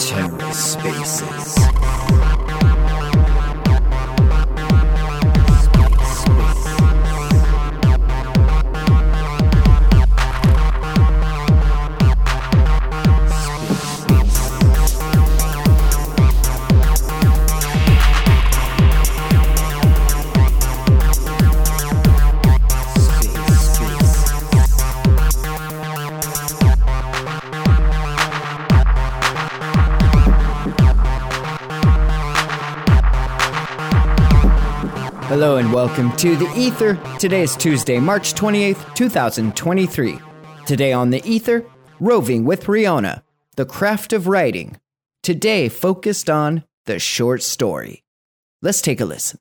TerraSpaces. Hello and welcome to The Ether. Today is Tuesday, March 28th, 2023. Today on The Ether, roving with Rionna, the craft of writing. Today focused on the short story. Let's take a listen.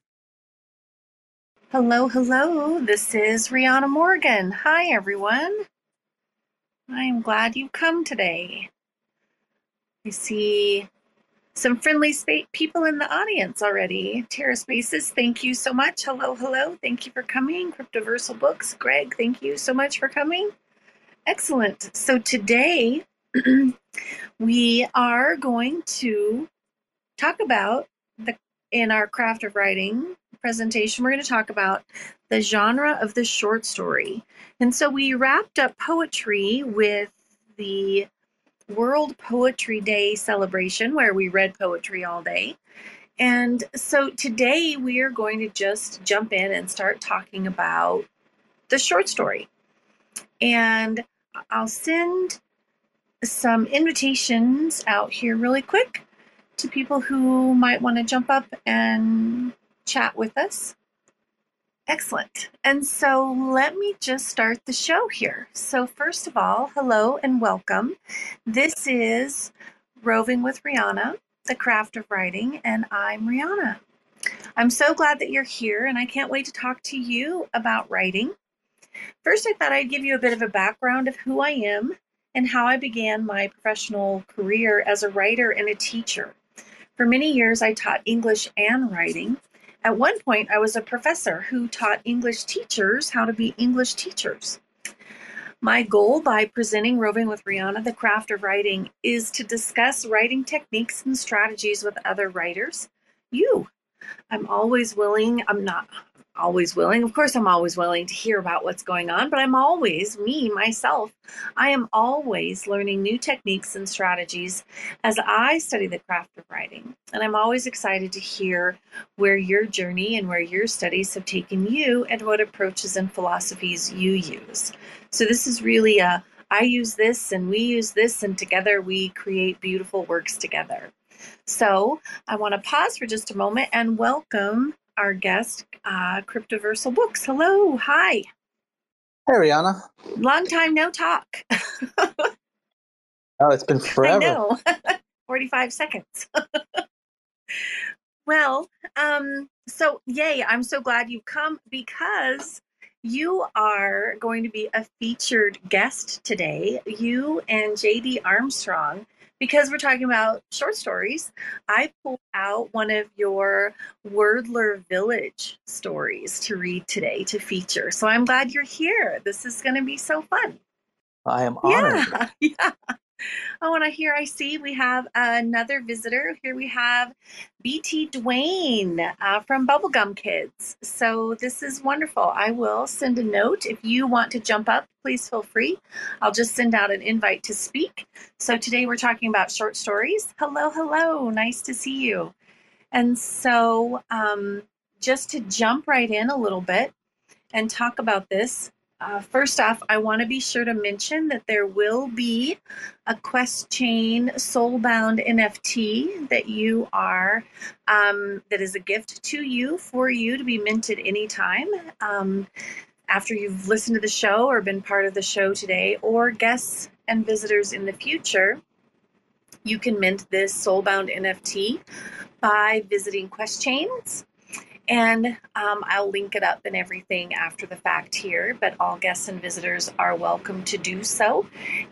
Hello, hello. This is Rionna Morgan. Hi, everyone. I'm glad you've come today. I see some friendly spa- people in the audience already. TerraSpaces, thank you so much. Hello, hello. Thank you for coming. Cryptoversal Books, Greg, thank you so much for coming. Excellent. So today we are going to talk about the in our craft of writing presentation. We're going to talk about the genre of the short story. And so we wrapped up poetry with the World Poetry Day celebration where we read poetry all day. And so today we are going to just jump in and start talking about the short story. And I'll send some invitations out here really quick to people who might want to jump up and chat with us. Excellent. And so let me just start the show here. So, first of all, hello and welcome. This is Roving with Rionna, the craft of writing, and I'm Rionna. I'm so glad that you're here, and I can't wait to talk to you about writing. First, I thought I'd give you a bit of a background of who I am and how I began my professional career as a writer and a teacher. For many years, I taught English and writing. At one point, I was a professor who taught English teachers how to be English teachers. My goal by presenting Roving with Rionna, the craft of writing, is to discuss writing techniques and strategies with other writers. You. I'm always willing, I'm not always willing. Of course, I'm always willing to hear about what's going on, but I'm always, me, myself, I am always learning new techniques and strategies as I study the craft of writing. And I'm always excited to hear where your journey and where your studies have taken you and what approaches and philosophies you use. So, this is really a I use this and we use this, and together we create beautiful works together. So, I want to pause for just a moment and welcome our guest, uh, Cryptoversal Books. Hello, hi. Hey, Rionna. Long time no talk. oh, it's been forever. I know. 45 seconds. well, um, so yay, I'm so glad you've come because you are going to be a featured guest today. You and JD Armstrong because we're talking about short stories, I pulled out one of your Wordler Village stories to read today to feature. So I'm glad you're here. This is going to be so fun. I am honored. Yeah, yeah. Oh, and I hear I see we have another visitor. Here we have BT Dwayne uh, from Bubblegum Kids. So this is wonderful. I will send a note. If you want to jump up, please feel free. I'll just send out an invite to speak. So today we're talking about short stories. Hello, hello. Nice to see you. And so um, just to jump right in a little bit and talk about this, uh, first off, I want to be sure to mention that there will be a Quest Chain Soulbound NFT that you are, um, that is a gift to you for you to be minted anytime. Um, after you've listened to the show or been part of the show today, or guests and visitors in the future, you can mint this Soulbound NFT by visiting Quest Chains and um, I'll link it up and everything after the fact here, but all guests and visitors are welcome to do so.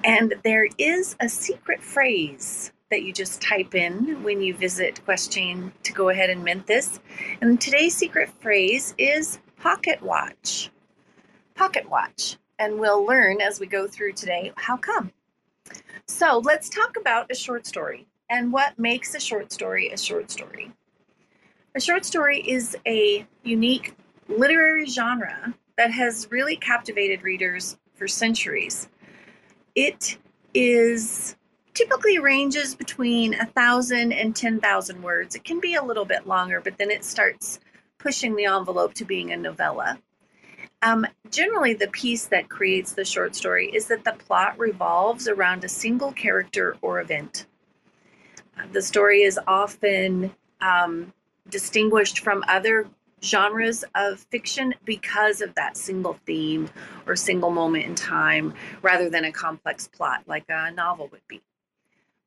And there is a secret phrase that you just type in when you visit QuestChain to go ahead and mint this. And today's secret phrase is pocket watch. pocket watch. And we'll learn as we go through today how come. So let's talk about a short story and what makes a short story a short story. A short story is a unique literary genre that has really captivated readers for centuries. It is typically ranges between a thousand and ten thousand words. It can be a little bit longer, but then it starts pushing the envelope to being a novella. Um, generally, the piece that creates the short story is that the plot revolves around a single character or event. The story is often um, distinguished from other genres of fiction because of that single theme or single moment in time rather than a complex plot like a novel would be.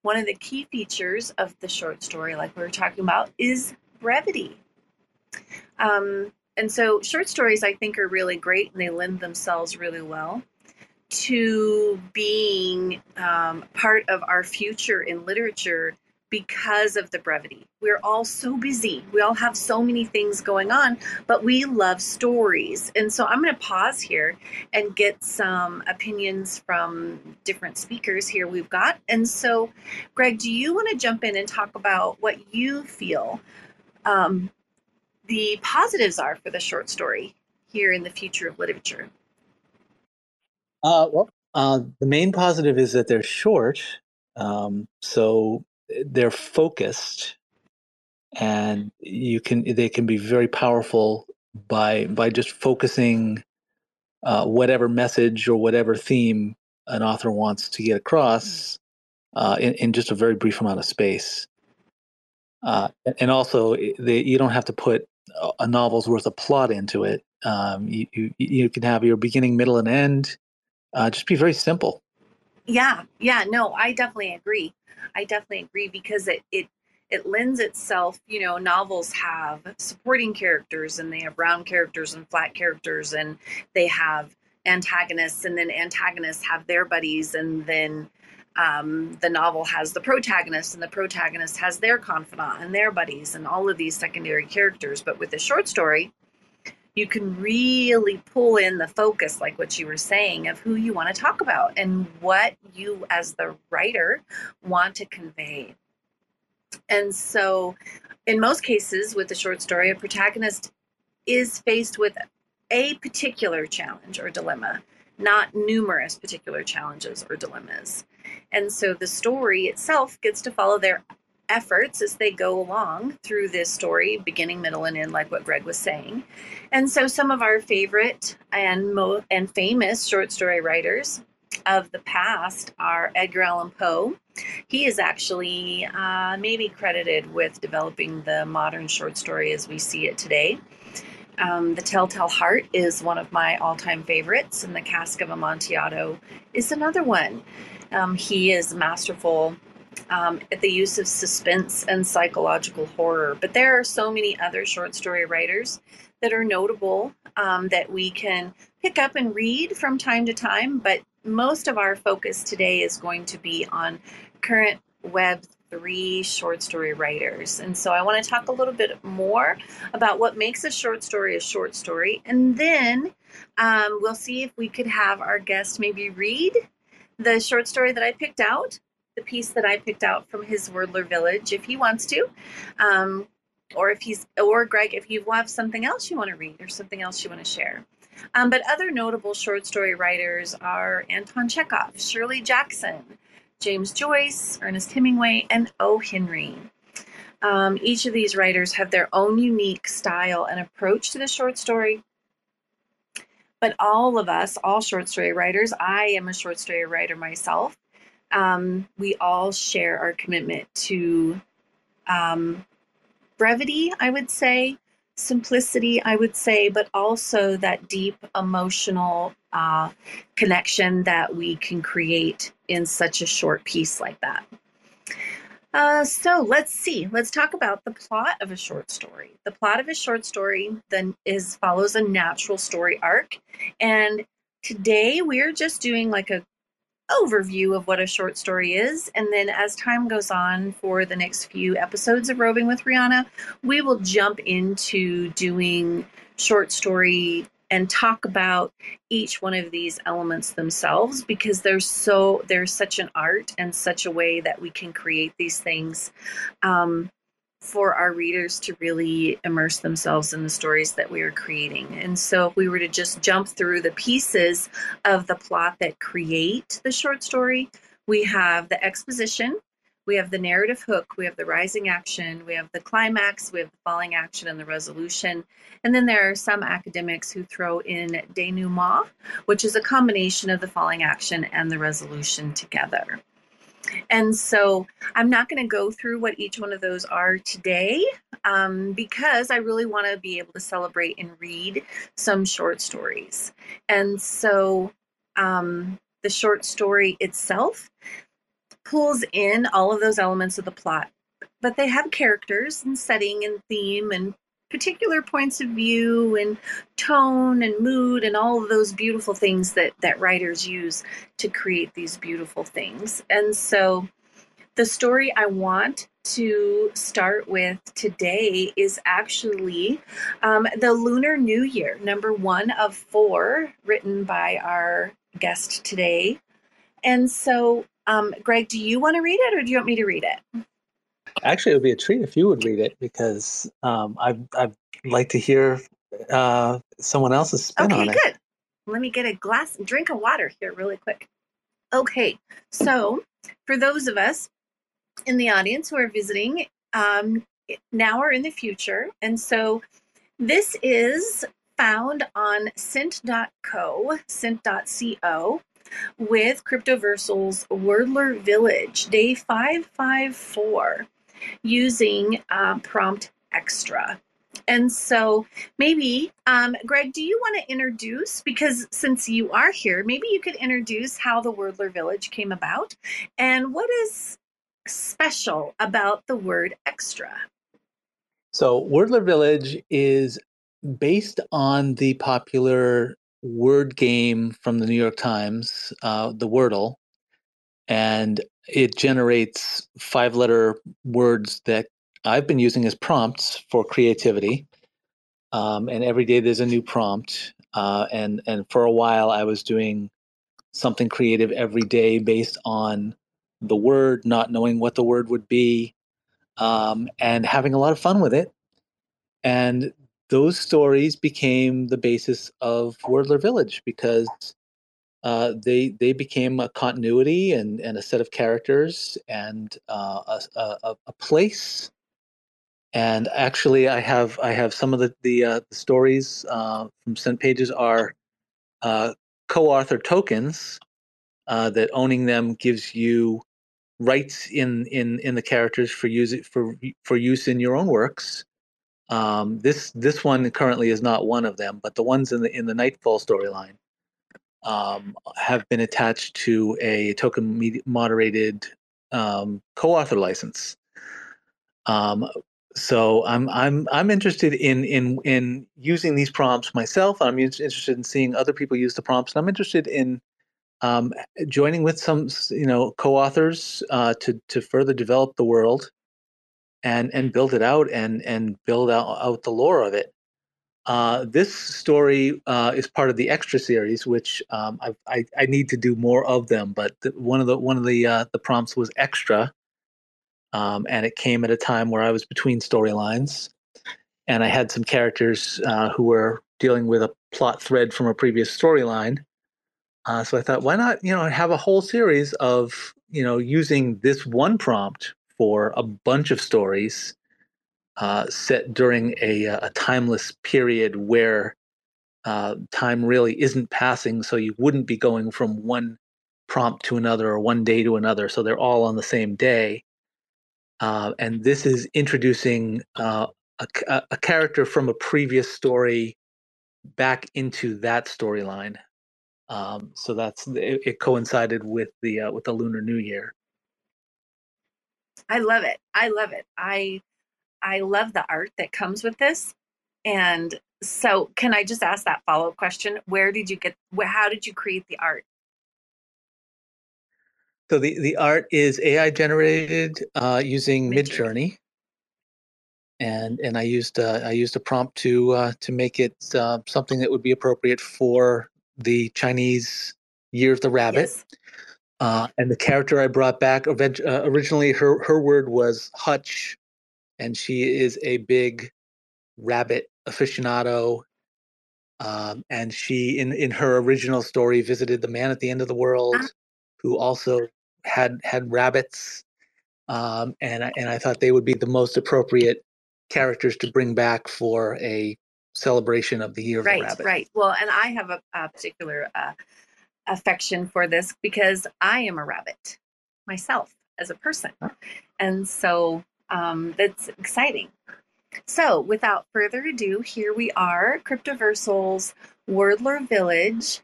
One of the key features of the short story, like we were talking about, is brevity. Um, and so, short stories I think are really great and they lend themselves really well to being um, part of our future in literature because of the brevity. We're all so busy. We all have so many things going on, but we love stories. And so I'm going to pause here and get some opinions from different speakers here we've got. And so, Greg, do you want to jump in and talk about what you feel um, the positives are for the short story here in the future of literature? Uh, well, uh, the main positive is that they're short. Um, so they're focused and you can they can be very powerful by by just focusing uh, whatever message or whatever theme an author wants to get across uh, in, in just a very brief amount of space. Uh, and also, they, you don't have to put a novel's worth of plot into it. Um, you, you, you can have your beginning, middle, and end. Uh, just be very simple. Yeah, yeah, no, I definitely agree. I definitely agree because it it it lends itself, you know, novels have supporting characters and they have round characters and flat characters and they have antagonists and then antagonists have their buddies and then um, the novel has the protagonist and the protagonist has their confidant and their buddies and all of these secondary characters. But with a short story you can really pull in the focus, like what you were saying, of who you want to talk about and what you, as the writer, want to convey. And so, in most cases, with a short story, a protagonist is faced with a particular challenge or dilemma, not numerous particular challenges or dilemmas. And so the story itself gets to follow their efforts as they go along through this story, beginning, middle, and end, like what Greg was saying. And so, some of our favorite and mo- and famous short story writers of the past are Edgar Allan Poe. He is actually uh, maybe credited with developing the modern short story as we see it today. Um, the Telltale Heart is one of my all time favorites, and The Cask of Amontillado is another one. Um, he is masterful um, at the use of suspense and psychological horror. But there are so many other short story writers that are notable um, that we can pick up and read from time to time. But most of our focus today is going to be on current Web three short story writers. And so I want to talk a little bit more about what makes a short story a short story. And then um, we'll see if we could have our guest maybe read the short story that I picked out the piece that I picked out from his Wordler Village if he wants to. Um, or if he's, or Greg, if you have something else you want to read or something else you want to share. Um, but other notable short story writers are Anton Chekhov, Shirley Jackson, James Joyce, Ernest Hemingway, and O. Henry. Um, each of these writers have their own unique style and approach to the short story. But all of us, all short story writers, I am a short story writer myself, um, we all share our commitment to um, brevity, I would say, simplicity, I would say, but also that deep emotional uh, connection that we can create in such a short piece like that. Uh, so let's see. Let's talk about the plot of a short story. The plot of a short story then is follows a natural story arc, and today we're just doing like a overview of what a short story is. And then as time goes on for the next few episodes of Roving with Rionna, we will jump into doing short story and talk about each one of these elements themselves because there's so there's such an art and such a way that we can create these things um, for our readers to really immerse themselves in the stories that we are creating. And so, if we were to just jump through the pieces of the plot that create the short story, we have the exposition, we have the narrative hook, we have the rising action, we have the climax, we have the falling action, and the resolution. And then there are some academics who throw in denouement, which is a combination of the falling action and the resolution together. And so I'm not going to go through what each one of those are today um, because I really want to be able to celebrate and read some short stories. And so um, the short story itself pulls in all of those elements of the plot, but they have characters and setting and theme and particular points of view and tone and mood and all of those beautiful things that that writers use to create these beautiful things. And so the story I want to start with today is actually um, the Lunar New Year, number one of four, written by our guest today. And so, um, Greg, do you want to read it or do you want me to read it? Actually, it would be a treat if you would read it because um, I'd, I'd like to hear uh, someone else's spin okay, on it. Okay, good. Let me get a glass, drink of water here, really quick. Okay, so for those of us in the audience who are visiting um, now or in the future, and so this is found on Cent.co, Cent.co, with Cryptoversal's Wordler Village, day 554 using uh, prompt extra. And so maybe, um, Greg, do you want to introduce, because since you are here, maybe you could introduce how the Wordler Village came about and what is special about the word extra? So, Wordler Village is based on the popular word game from the New York Times, uh, the Wordle, and it generates five letter words that I've been using as prompts for creativity. Um, and every day there's a new prompt. Uh, and and for a while I was doing something creative every day based on the word, not knowing what the word would be, um, and having a lot of fun with it. And those stories became the basis of Wordler Village because uh, they they became a continuity and, and a set of characters and uh, a, a, a, place. And actually, I have I have some of the the, uh, the stories uh, from Cent Pages are uh, co-author tokens uh, that owning them gives you rights in in in the characters for use for for use in your own works. Um, this this one currently is not one of them, but the ones in the in the Nightfall storyline um, have been attached to a token moderated um, co-author license. Um, so I'm I'm I'm interested in in in using these prompts myself. I'm interested in seeing other people use the prompts, and I'm interested in um, joining with some you know co-authors uh, to to further develop the world and and build it out and and build out, out the lore of it. Uh, this story uh, is part of the extra series, which um, I, I need to do more of them. But the, one of the one of the uh, the prompts was extra, um, and it came at a time where I was between storylines, and I had some characters uh, who were dealing with a plot thread from a previous storyline. Uh, so I thought, why not you know have a whole series of you know using this one prompt for a bunch of stories uh, set during a, uh, a, timeless period where uh, time really isn't passing, so you wouldn't be going from one prompt to another or one day to another, so they're all on the same day. Uh, and this is introducing uh, a, a, character from a previous story back into that storyline. Um, so that's it, it, coincided with the uh, with the Lunar New Year. I love it. I love it. I I love the art that comes with this. And so, can I just ask that follow up question? Where did you get, how did you create the art? So, the, the art is AI generated uh, using Midjourney. and and I used uh, I used a prompt to uh, to make it uh, something that would be appropriate for the Chinese Year of the Rabbit. Yes. Uh, and the character I brought back uh, originally, her her word was Hutch, and she is a big rabbit aficionado. Um, and she, in in her original story, visited the man at the end of the world, uh-huh. who also had had rabbits. Um, and I, and I thought they would be the most appropriate characters to bring back for a celebration of the year right, of the rabbit. Right, Well, and I have a, a particular uh, affection for this because I am a rabbit myself as a person. And so um, that's exciting. So, without further ado, here we are Cryptoversal's Wordler Village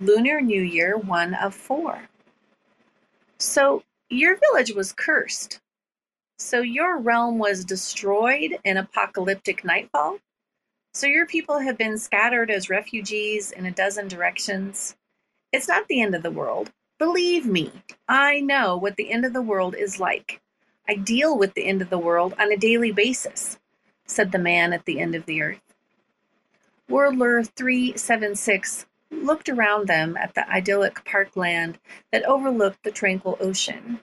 Lunar New Year, one of four. So, your village was cursed. So your realm was destroyed in apocalyptic nightfall? So your people have been scattered as refugees in a dozen directions? It's not the end of the world. Believe me, I know what the end of the world is like. I deal with the end of the world on a daily basis, said the man at the end of the earth. Wordler 376 looked around them at the idyllic parkland that overlooked the tranquil ocean.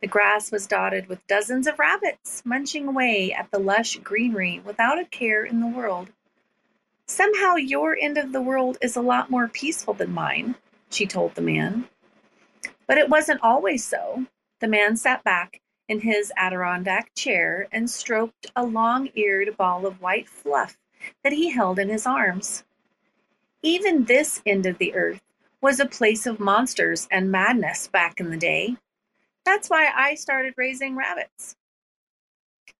The grass was dotted with dozens of rabbits, munching away at the lush greenery without a care in the world. Somehow your end of the world is a lot more peaceful than mine, she told the man. But it wasn't always so. The man sat back in his Adirondack chair and stroked a long eared ball of white fluff that he held in his arms. Even this end of the earth was a place of monsters and madness back in the day. That's why I started raising rabbits.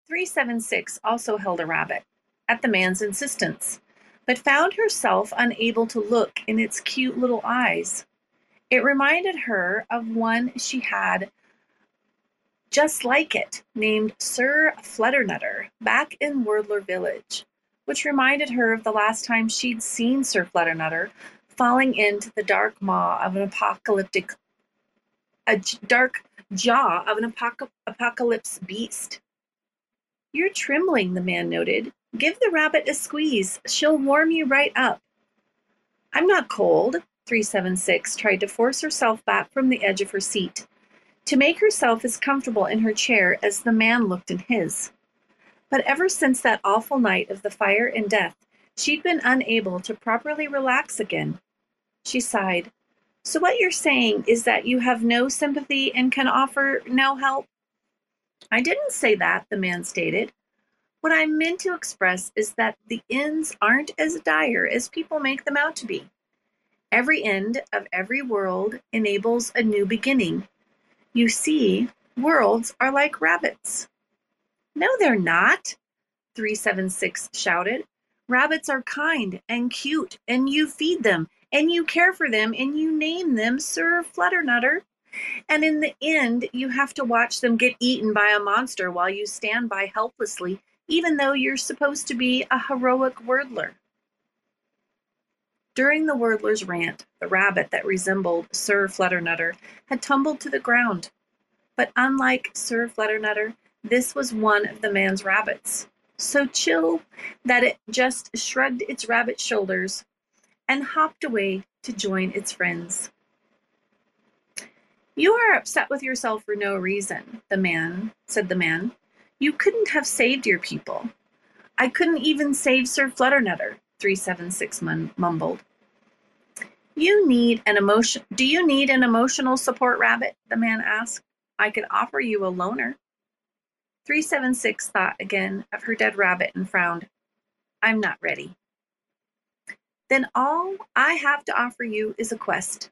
376 also held a rabbit, at the man's insistence, but found herself unable to look in its cute little eyes. It reminded her of one she had just like it, named Sir Flutternutter, back in Wordler Village, which reminded her of the last time she'd seen Sir Flutternutter falling into the dark maw of an apocalyptic, a dark jaw of an apoc- apocalypse beast. You're trembling, the man noted. Give the rabbit a squeeze. She'll warm you right up. I'm not cold, 376 tried to force herself back from the edge of her seat, to make herself as comfortable in her chair as the man looked in his. But ever since that awful night of the fire and death, she'd been unable to properly relax again. She sighed. So what you're saying is that you have no sympathy and can offer no help? I didn't say that, the man stated. What I meant to express is that the ends aren't as dire as people make them out to be. Every end of every world enables a new beginning. You see, worlds are like rabbits. No, they're not, 376 shouted. Rabbits are kind and cute, and you feed them and you care for them and you name them Sir Flutternutter. And in the end, you have to watch them get eaten by a monster while you stand by helplessly, even though you're supposed to be a heroic wordler. During the wordler's rant, the rabbit that resembled Sir Flutternutter had tumbled to the ground. But unlike Sir Flutternutter, this was one of the man's rabbits, so chill that it just shrugged its rabbit shoulders and hopped away to join its friends. You are upset with yourself for no reason, the man said the man. You couldn't have saved your people. I couldn't even save Sir Flutternutter, 376 mumbled. You need an emotion do you need an emotional support rabbit? the man asked. I could offer you a loaner. 376 thought again of her dead rabbit and frowned. I'm not ready. Then all I have to offer you is a quest.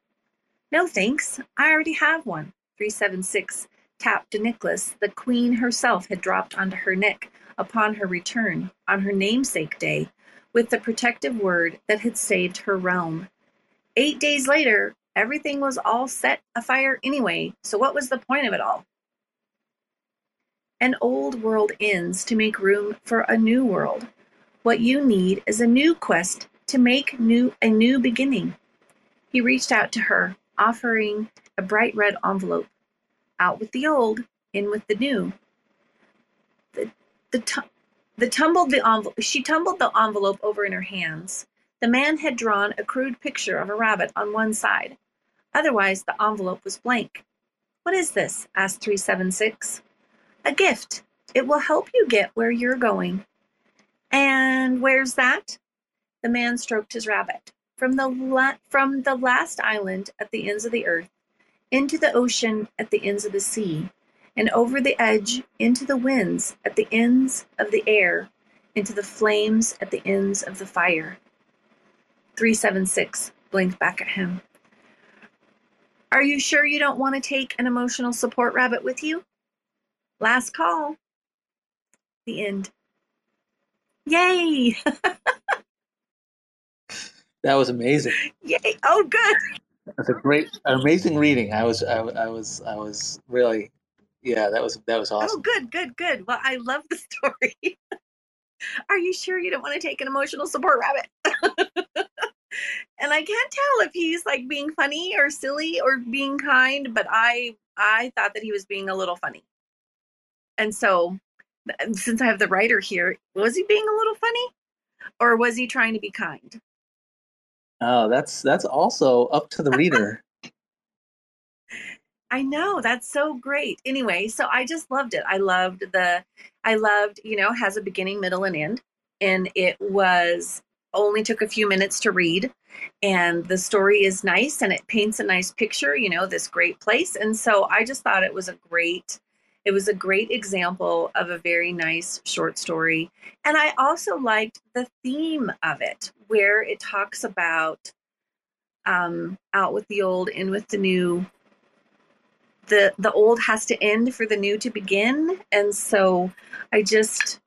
No thanks, I already have one. 376 tapped a necklace the queen herself had dropped onto her neck upon her return on her namesake day with the protective word that had saved her realm. Eight days later, everything was all set afire anyway, so what was the point of it all? An old world ends to make room for a new world. What you need is a new quest to make new a new beginning. He reached out to her, offering a bright red envelope. Out with the old, in with the new. The The, the tumbled the envelope. She tumbled the envelope over in her hands. The man had drawn a crude picture of a rabbit on one side. Otherwise, the envelope was blank. What is this? asked 376. A gift. It will help you get where you're going. And where's that? The man stroked his rabbit. From the la- from the last island at the ends of the earth, into the ocean at the ends of the sea, and over the edge into the winds at the ends of the air, into the flames at the ends of the fire. 376 blinked back at him. Are you sure you don't want to take an emotional support rabbit with you? Last call. The end. Yay! That was amazing. Yay! Oh, good. That's a great, amazing reading. I was, I, I was, I was really, yeah, that was that was oh, awesome. Oh, good, good, good. Well, I love the story. Are you sure you don't want to take an emotional support rabbit? and I can't tell if he's like being funny or silly or being kind, but I I thought that he was being a little funny. And so uh, since I have the writer here, was he being a little funny or was he trying to be kind? Oh, that's that's also up to the reader. I know that's so great. Anyway, so I just loved it. I loved the, I loved, you know, has a beginning, middle, and end, and it was only took a few minutes to read, and the story is nice and it paints a nice picture, you know, this great place, and so I just thought it was a great, it was a great example of a very nice short story, and I also liked the theme of it, where it talks about um, out with the old, in with the new the the old has to end for the new to begin. And so i just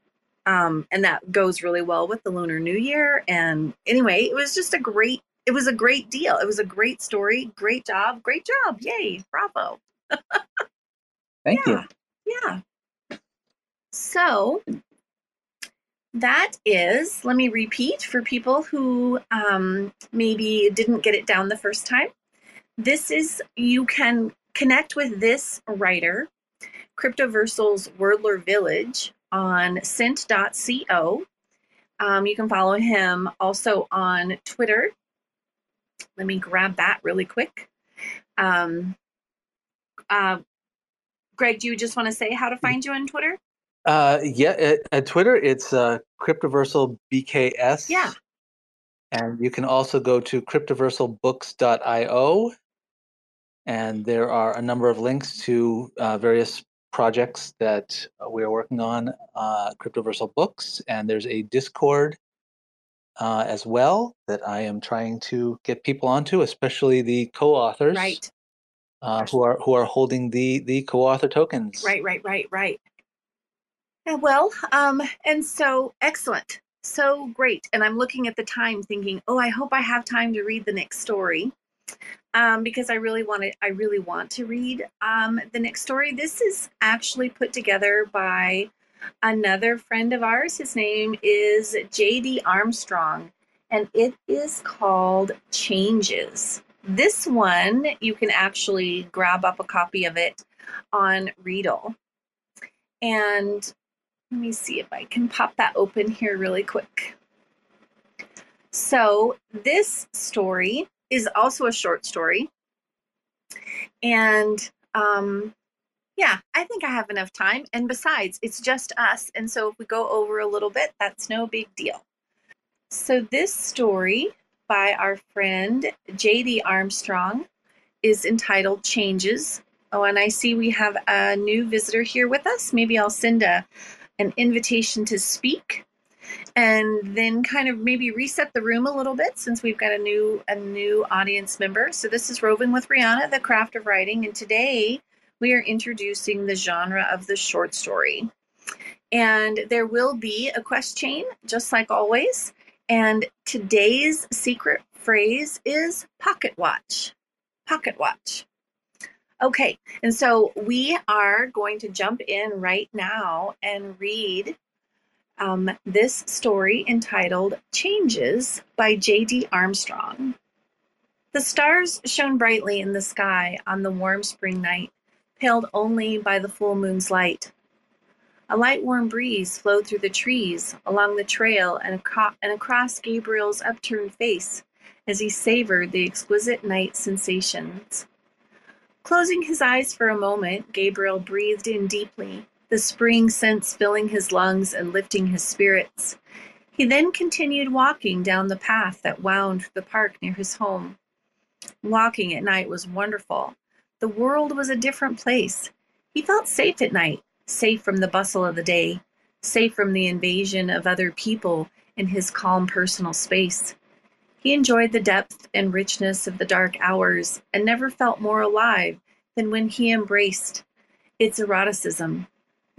um and that goes really well with the lunar new year. And anyway it was just a great it was a great deal. It was a great story. Great job. Great job. Yay. Bravo. Thank you. yeah. Yeah. So that is let me repeat for people who um maybe didn't get it down the first time. This is you can connect with this writer cryptoversal's wordler village on cent.co um, you can follow him also on twitter. Let me grab that really quick. Um, uh, greg do you just want to say how to find you on twitter? Uh, yeah, at, at Twitter it's uh, Cryptoversal BKS. Yeah. and you can also go to cryptoversalbooks.io, and there are a number of links to uh, various projects that uh, we are working on. Uh, Cryptoversal Books, and there's a Discord uh, as well that I am trying to get people onto, especially the co-authors, right uh, who are who are holding the the co-author tokens. Right, right, right, right. Yeah, well, um, and so excellent. So great. And I'm looking at the time thinking, oh, I hope I have time to read the next story. Um, because I really want to I really want to read um, the next story. This is actually put together by another friend of ours. His name is JD Armstrong, and it is called Changes. This one you can actually grab up a copy of it on Readl. And let me see if I can pop that open here really quick. So, this story is also a short story. And um, yeah, I think I have enough time. And besides, it's just us. And so, if we go over a little bit, that's no big deal. So, this story by our friend JD Armstrong is entitled Changes. Oh, and I see we have a new visitor here with us. Maybe I'll send a an invitation to speak and then kind of maybe reset the room a little bit since we've got a new a new audience member. So this is Roving with Rionna, the craft of writing, and today we are introducing the genre of the short story. And there will be a quest chain, just like always. And today's secret phrase is pocket watch. Pocket watch. Okay, and so we are going to jump in right now and read um, this story entitled Changes by J.D. Armstrong. The stars shone brightly in the sky on the warm spring night, paled only by the full moon's light. A light warm breeze flowed through the trees, along the trail, and, and across Gabriel's upturned face as he savored the exquisite night sensations. Closing his eyes for a moment, Gabriel breathed in deeply, the spring scents filling his lungs and lifting his spirits. He then continued walking down the path that wound through the park near his home. Walking at night was wonderful. The world was a different place. He felt safe at night, safe from the bustle of the day, safe from the invasion of other people in his calm personal space. He enjoyed the depth and richness of the dark hours and never felt more alive than when he embraced its eroticism.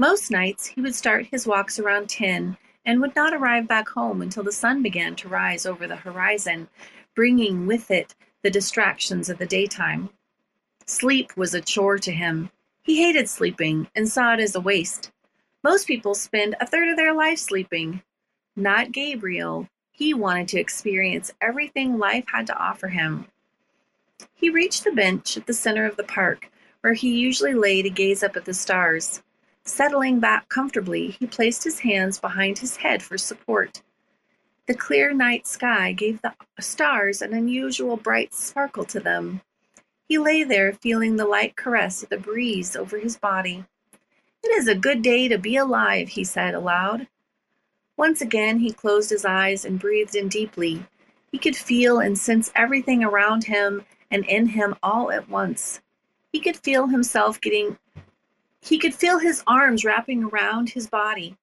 Most nights he would start his walks around 10 and would not arrive back home until the sun began to rise over the horizon, bringing with it the distractions of the daytime. Sleep was a chore to him. He hated sleeping and saw it as a waste. Most people spend a third of their life sleeping. Not Gabriel. He wanted to experience everything life had to offer him. He reached the bench at the center of the park, where he usually lay to gaze up at the stars. Settling back comfortably, he placed his hands behind his head for support. The clear night sky gave the stars an unusual bright sparkle to them. He lay there feeling the light caress of the breeze over his body. It is a good day to be alive, he said aloud. Once again he closed his eyes and breathed in deeply. He could feel and sense everything around him and in him all at once. He could feel himself getting he could feel his arms wrapping around his body.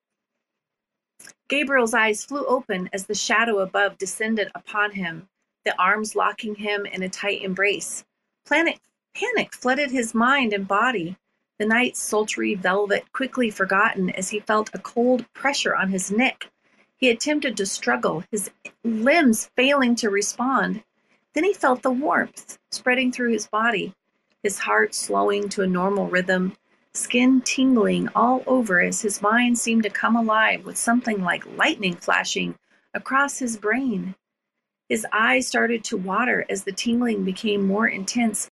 Gabriel's eyes flew open as the shadow above descended upon him, the arms locking him in a tight embrace. Panic, panic flooded his mind and body. The night's sultry velvet quickly forgotten as he felt a cold pressure on his neck. He attempted to struggle, his limbs failing to respond. Then he felt the warmth spreading through his body, his heart slowing to a normal rhythm, skin tingling all over as his mind seemed to come alive with something like lightning flashing across his brain. His eyes started to water as the tingling became more intense,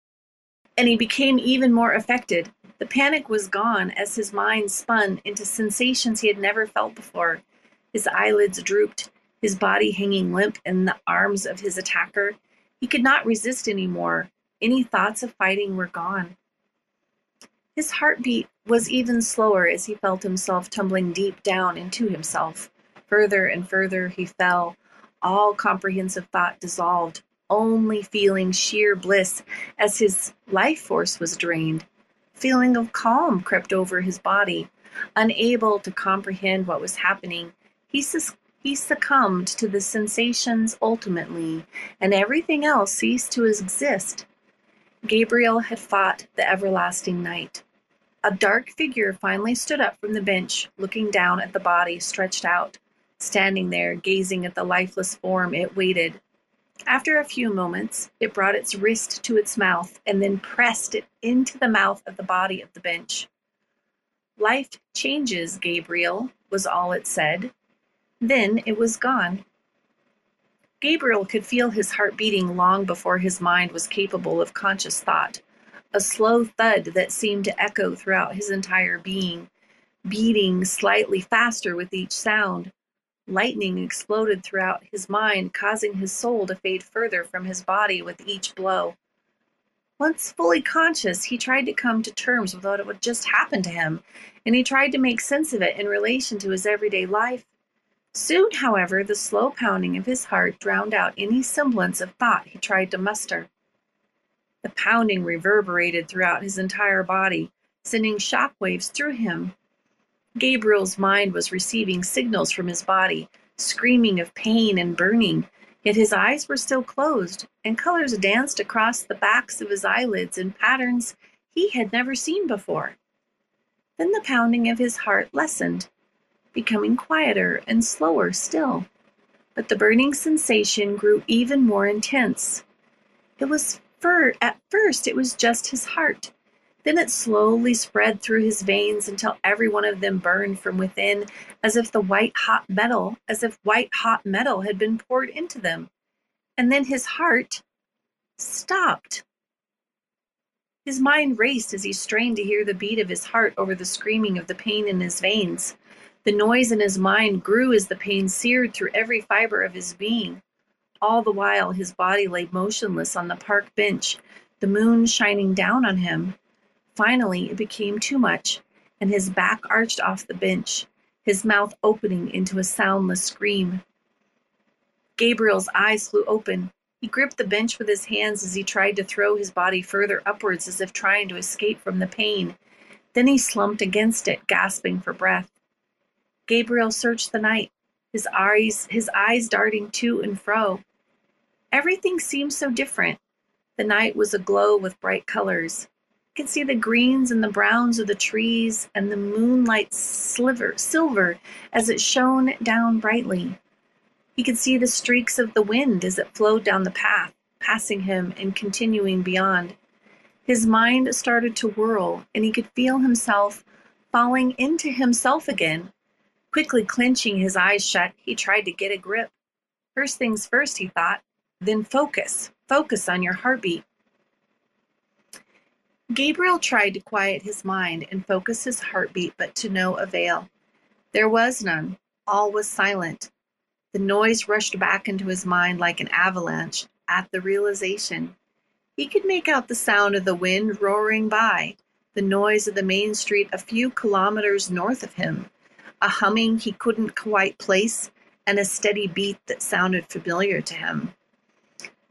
and he became even more affected. The panic was gone as his mind spun into sensations he had never felt before. His eyelids drooped, his body hanging limp in the arms of his attacker. He could not resist anymore. Any thoughts of fighting were gone. His heartbeat was even slower as he felt himself tumbling deep down into himself. Further and further he fell, all comprehensive thought dissolved, only feeling sheer bliss as his life force was drained. Feeling of calm crept over his body. Unable to comprehend what was happening, he, sus- he succumbed to the sensations ultimately, and everything else ceased to exist. Gabriel had fought the everlasting night. A dark figure finally stood up from the bench, looking down at the body stretched out. Standing there, gazing at the lifeless form, it waited. After a few moments, it brought its wrist to its mouth and then pressed it into the mouth of the body of the bench. Life changes, Gabriel, was all it said. Then it was gone. Gabriel could feel his heart beating long before his mind was capable of conscious thought, a slow thud that seemed to echo throughout his entire being, beating slightly faster with each sound. Lightning exploded throughout his mind, causing his soul to fade further from his body with each blow. Once fully conscious, he tried to come to terms with what had just happened to him, and he tried to make sense of it in relation to his everyday life. Soon, however, the slow pounding of his heart drowned out any semblance of thought he tried to muster. The pounding reverberated throughout his entire body, sending shock waves through him, Gabriel's mind was receiving signals from his body, screaming of pain and burning, yet his eyes were still closed, and colors danced across the backs of his eyelids in patterns he had never seen before. Then the pounding of his heart lessened, becoming quieter and slower still, but the burning sensation grew even more intense. It was fir- at first it was just his heart then it slowly spread through his veins until every one of them burned from within as if the white hot metal, as if white hot metal had been poured into them. And then his heart stopped. His mind raced as he strained to hear the beat of his heart over the screaming of the pain in his veins. The noise in his mind grew as the pain seared through every fiber of his being. All the while, his body lay motionless on the park bench, the moon shining down on him. Finally, it became too much, and his back arched off the bench, his mouth opening into a soundless scream. Gabriel's eyes flew open. He gripped the bench with his hands as he tried to throw his body further upwards as if trying to escape from the pain. Then he slumped against it, gasping for breath. Gabriel searched the night, his eyes his eyes darting to and fro. Everything seemed so different. The night was aglow with bright colors. He could see the greens and the browns of the trees and the moonlight sliver silver as it shone down brightly. He could see the streaks of the wind as it flowed down the path, passing him and continuing beyond. His mind started to whirl, and he could feel himself falling into himself again. Quickly clenching his eyes shut, he tried to get a grip. First things first, he thought, then focus. Focus on your heartbeat. Gabriel tried to quiet his mind and focus his heartbeat, but to no avail. There was none. All was silent. The noise rushed back into his mind like an avalanche at the realization. He could make out the sound of the wind roaring by, the noise of the main street a few kilometers north of him, a humming he couldn't quite place, and a steady beat that sounded familiar to him.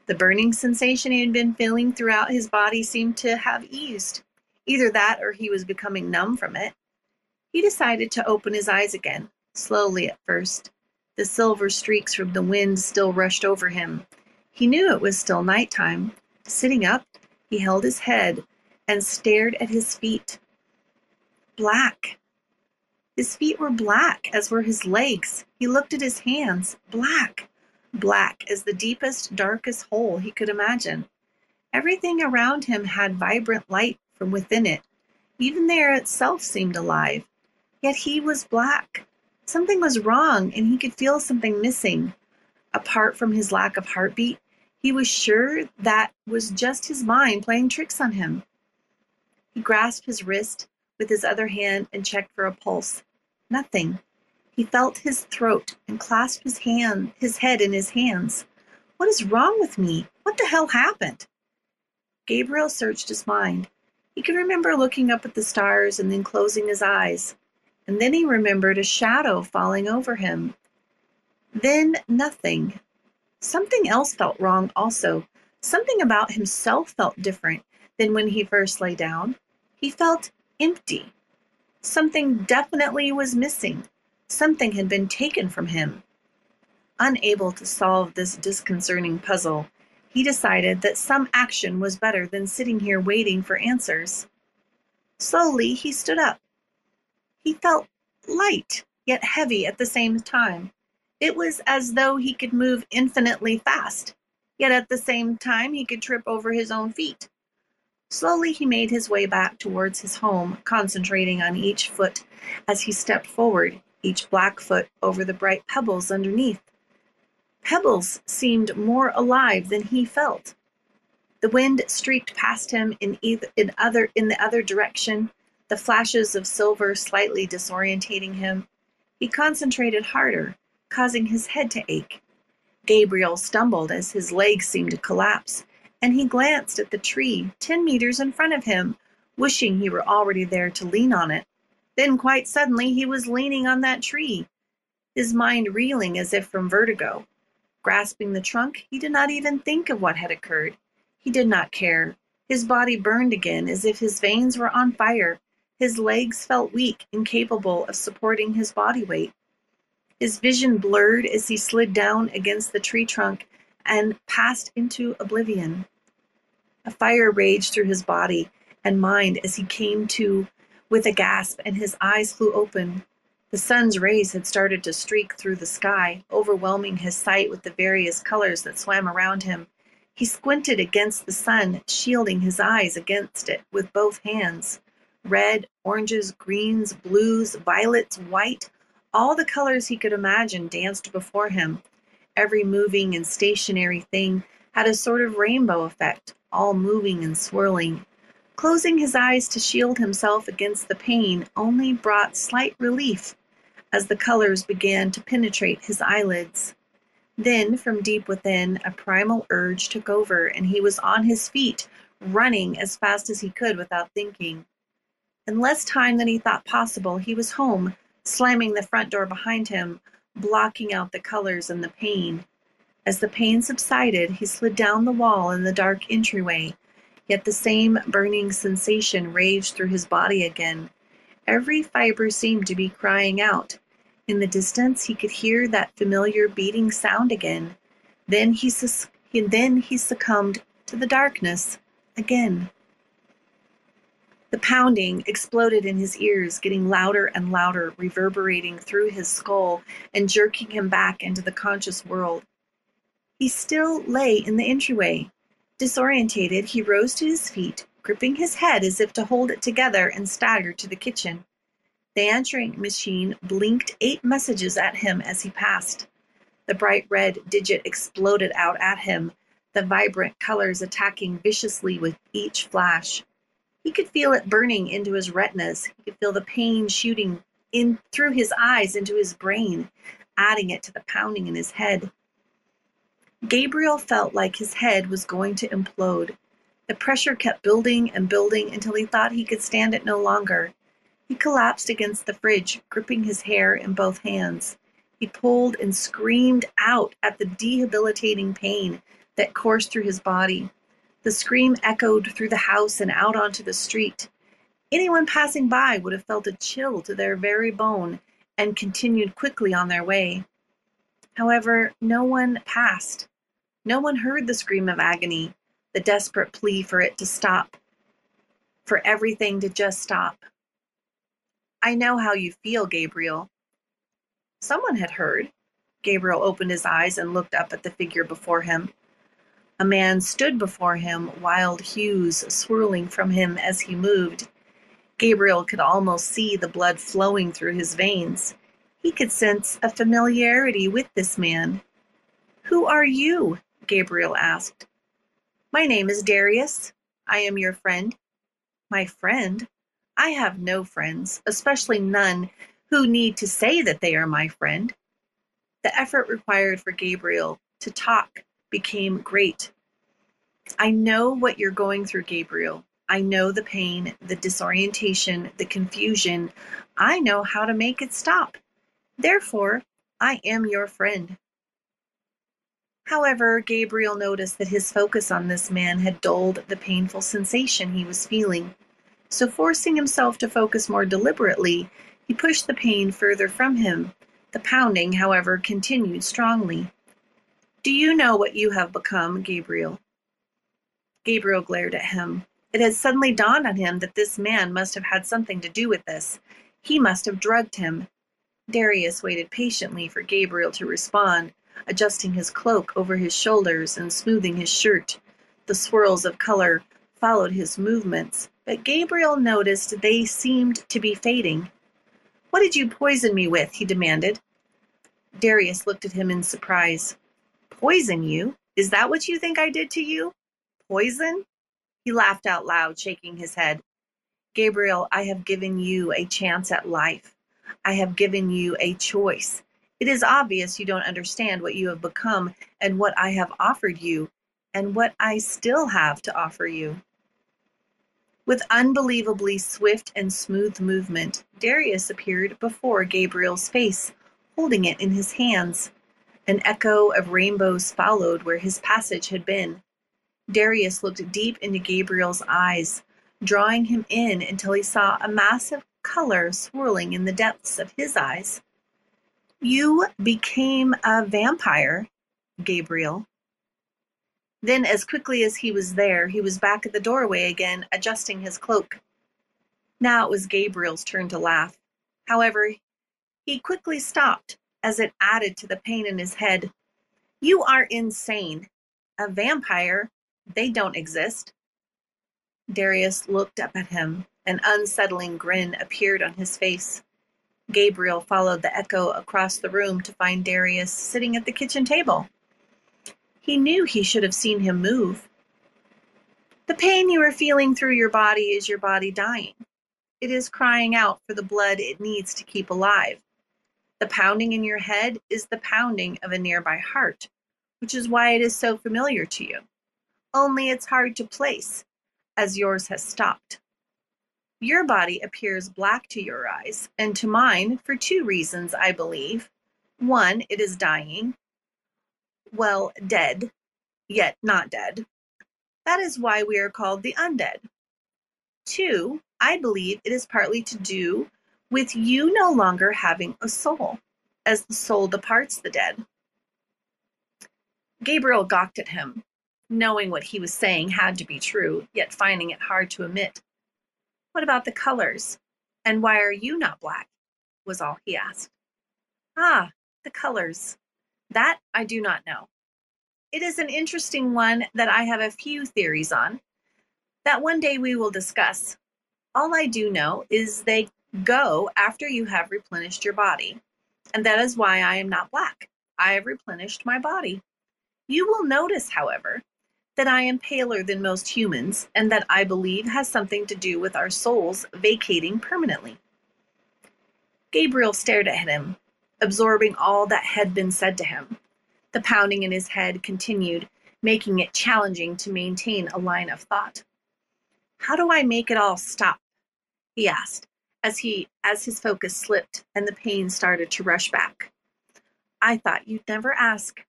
The burning sensation he had been feeling throughout his body seemed to have eased. Either that or he was becoming numb from it. He decided to open his eyes again, slowly at first. The silver streaks from the wind still rushed over him. He knew it was still night time. Sitting up, he held his head and stared at his feet. Black. His feet were black, as were his legs. He looked at his hands. Black. Black as the deepest, darkest hole he could imagine. Everything around him had vibrant light from within it. Even the air itself seemed alive. Yet he was black. Something was wrong, and he could feel something missing. Apart from his lack of heartbeat, he was sure that was just his mind playing tricks on him. He grasped his wrist with his other hand and checked for a pulse. Nothing. He felt his throat and clasped his hand, his head in his hands. What is wrong with me? What the hell happened? Gabriel searched his mind. He could remember looking up at the stars and then closing his eyes and then he remembered a shadow falling over him. Then nothing. Something else felt wrong also. Something about himself felt different than when he first lay down. He felt empty. Something definitely was missing. Something had been taken from him. Unable to solve this disconcerting puzzle, he decided that some action was better than sitting here waiting for answers. Slowly, he stood up. He felt light, yet heavy at the same time. It was as though he could move infinitely fast, yet at the same time he could trip over his own feet. Slowly he made his way back towards his home, concentrating on each foot as he stepped forward, each black foot over the bright pebbles underneath. Pebbles seemed more alive than he felt. The wind streaked past him in either in other in the other direction, the flashes of silver slightly disorientating him. He concentrated harder, causing his head to ache. Gabriel stumbled as his legs seemed to collapse, and he glanced at the tree ten meters in front of him, wishing he were already there to lean on it. Then, quite suddenly, he was leaning on that tree, his mind reeling as if from vertigo. Grasping the trunk, he did not even think of what had occurred. He did not care. His body burned again as if his veins were on fire, his legs felt weak, incapable of supporting his body weight. His vision blurred as he slid down against the tree trunk and passed into oblivion. A fire raged through his body and mind as he came to with a gasp and his eyes flew open. The sun's rays had started to streak through the sky, overwhelming his sight with the various colors that swam around him. He squinted against the sun, shielding his eyes against it with both hands red, oranges, greens, blues, violets, white, all the colors he could imagine danced before him. Every moving and stationary thing had a sort of rainbow effect, all moving and swirling. Closing his eyes to shield himself against the pain only brought slight relief as the colors began to penetrate his eyelids. Then, from deep within, a primal urge took over, and he was on his feet, running as fast as he could without thinking. In less time than he thought possible, he was home, slamming the front door behind him, blocking out the colors and the pain. As the pain subsided, he slid down the wall in the dark entryway, yet the same burning sensation raged through his body again. Every fiber seemed to be crying out. In the distance, he could hear that familiar beating sound again. Then he, sus- then he succumbed to the darkness again. The pounding exploded in his ears, getting louder and louder, reverberating through his skull and jerking him back into the conscious world. He still lay in the entryway. Disorientated, he rose to his feet, gripping his head as if to hold it together, and staggered to the kitchen. The answering machine blinked eight messages at him as he passed. The bright red digit exploded out at him, the vibrant colors attacking viciously with each flash. He could feel it burning into his retinas. He could feel the pain shooting in through his eyes into his brain, adding it to the pounding in his head. Gabriel felt like his head was going to implode. The pressure kept building and building until he thought he could stand it no longer. He collapsed against the fridge, gripping his hair in both hands. He pulled and screamed out at the debilitating pain that coursed through his body. The scream echoed through the house and out onto the street. Anyone passing by would have felt a chill to their very bone and continued quickly on their way. However, no one passed. No one heard the scream of agony, the desperate plea for it to stop, for everything to just stop. I know how you feel, Gabriel. Someone had heard. Gabriel opened his eyes and looked up at the figure before him. A man stood before him, wild hues swirling from him as he moved. Gabriel could almost see the blood flowing through his veins. He could sense a familiarity with this man. Who are you? Gabriel asked. My name is Darius. I am your friend. My friend? I have no friends, especially none who need to say that they are my friend. The effort required for Gabriel to talk became great. I know what you're going through, Gabriel. I know the pain, the disorientation, the confusion. I know how to make it stop. Therefore, I am your friend. However, Gabriel noticed that his focus on this man had dulled the painful sensation he was feeling. So forcing himself to focus more deliberately, he pushed the pain further from him. The pounding, however, continued strongly. Do you know what you have become, Gabriel? Gabriel glared at him. It had suddenly dawned on him that this man must have had something to do with this. He must have drugged him. Darius waited patiently for Gabriel to respond, adjusting his cloak over his shoulders and smoothing his shirt. The swirls of color followed his movements, but Gabriel noticed they seemed to be fading. What did you poison me with? he demanded. Darius looked at him in surprise. Poison you? Is that what you think I did to you? Poison? He laughed out loud, shaking his head. Gabriel, I have given you a chance at life. I have given you a choice. It is obvious you don't understand what you have become and what I have offered you, and what I still have to offer you. With unbelievably swift and smooth movement, Darius appeared before Gabriel's face, holding it in his hands. An echo of rainbows followed where his passage had been. Darius looked deep into Gabriel's eyes, drawing him in until he saw a massive color swirling in the depths of his eyes. You became a vampire, Gabriel, then, as quickly as he was there, he was back at the doorway again, adjusting his cloak. Now it was Gabriel's turn to laugh. However, he quickly stopped as it added to the pain in his head. You are insane. A vampire? They don't exist. Darius looked up at him. An unsettling grin appeared on his face. Gabriel followed the echo across the room to find Darius sitting at the kitchen table. He knew he should have seen him move. The pain you are feeling through your body is your body dying. It is crying out for the blood it needs to keep alive. The pounding in your head is the pounding of a nearby heart, which is why it is so familiar to you. Only it's hard to place, as yours has stopped. Your body appears black to your eyes, and to mine for two reasons, I believe. One, it is dying. Well, dead, yet not dead. That is why we are called the undead. Two, I believe it is partly to do with you no longer having a soul, as the soul departs the dead. Gabriel gawked at him, knowing what he was saying had to be true, yet finding it hard to admit. What about the colors? And why are you not black? was all he asked. Ah, the colors. That I do not know. It is an interesting one that I have a few theories on that one day we will discuss. All I do know is they go after you have replenished your body, and that is why I am not black. I have replenished my body. You will notice, however, that I am paler than most humans, and that I believe has something to do with our souls vacating permanently. Gabriel stared at him, absorbing all that had been said to him. The pounding in his head continued, making it challenging to maintain a line of thought. How do I make it all stop? he asked, as he as his focus slipped and the pain started to rush back. I thought you'd never ask.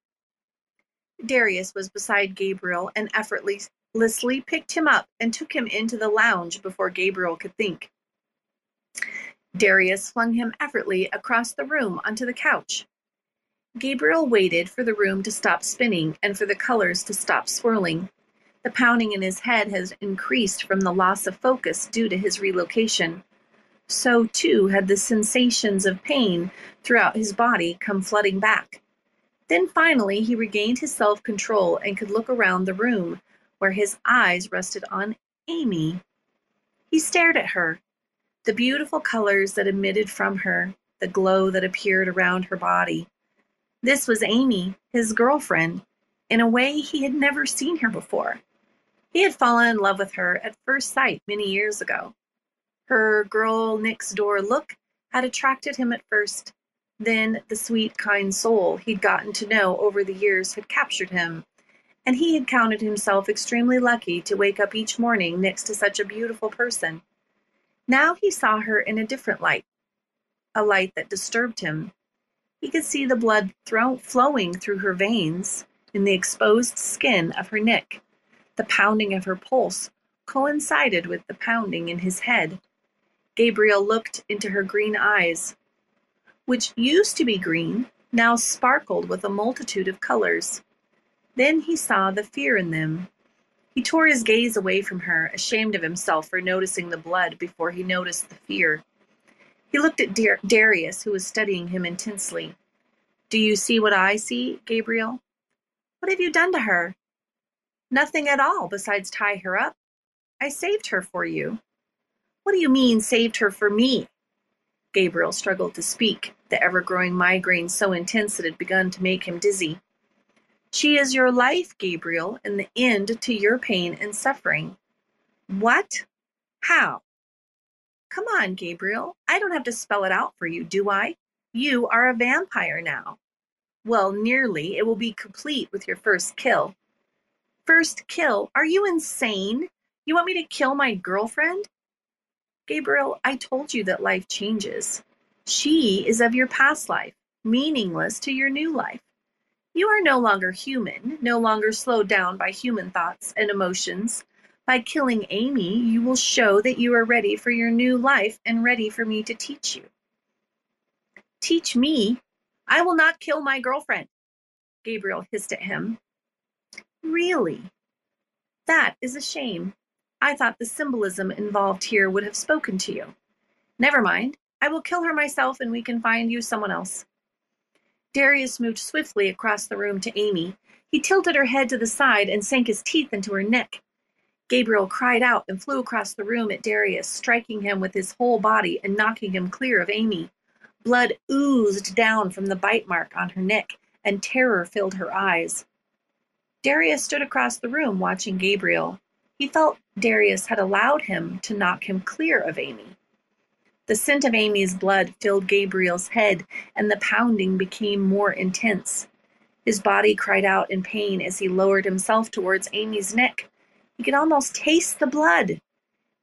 Darius was beside Gabriel and effortlessly picked him up and took him into the lounge before Gabriel could think. Darius flung him effortlessly across the room onto the couch. Gabriel waited for the room to stop spinning and for the colors to stop swirling. The pounding in his head had increased from the loss of focus due to his relocation. So, too, had the sensations of pain throughout his body come flooding back. Then finally he regained his self control and could look around the room, where his eyes rested on Amy. He stared at her. The beautiful colors that emitted from her, the glow that appeared around her body. This was Amy, his girlfriend, in a way he had never seen her before. He had fallen in love with her at first sight many years ago. Her girl next door look had attracted him at first. Then the sweet, kind soul he'd gotten to know over the years had captured him, and he had counted himself extremely lucky to wake up each morning next to such a beautiful person. Now he saw her in a different light, a light that disturbed him, he could see the blood flowing through her veins in the exposed skin of her neck. The pounding of her pulse coincided with the pounding in his head. Gabriel looked into her green eyes, which used to be green, now sparkled with a multitude of colors. Then he saw the fear in them. He tore his gaze away from her, ashamed of himself for noticing the blood before he noticed the fear. He looked at Dar- Darius, who was studying him intensely. Do you see what I see, Gabriel? What have you done to her? Nothing at all besides tie her up. I saved her for you. What do you mean, saved her for me? Gabriel struggled to speak, the ever growing migraine so intense that it had begun to make him dizzy. She is your life, Gabriel, and the end to your pain and suffering. What? How? Come on, Gabriel. I don't have to spell it out for you, do I? You are a vampire now. Well, nearly. It will be complete with your first kill. First kill? Are you insane? You want me to kill my girlfriend? Gabriel, I told you that life changes. She is of your past life, meaningless to your new life. You are no longer human, no longer slowed down by human thoughts and emotions, by killing Amy, you will show that you are ready for your new life and ready for me to teach you. Teach me? I will not kill my girlfriend. Gabriel hissed at him. Really? That is a shame. I thought the symbolism involved here would have spoken to you. Never mind. I will kill her myself and we can find you someone else. Darius moved swiftly across the room to Amy. He tilted her head to the side and sank his teeth into her neck. Gabriel cried out and flew across the room at Darius, striking him with his whole body and knocking him clear of Amy. Blood oozed down from the bite mark on her neck, and terror filled her eyes. Darius stood across the room watching Gabriel. He felt Darius had allowed him to knock him clear of Amy. The scent of Amy's blood filled Gabriel's head, and the pounding became more intense. His body cried out in pain as he lowered himself towards Amy's neck. He could almost taste the blood.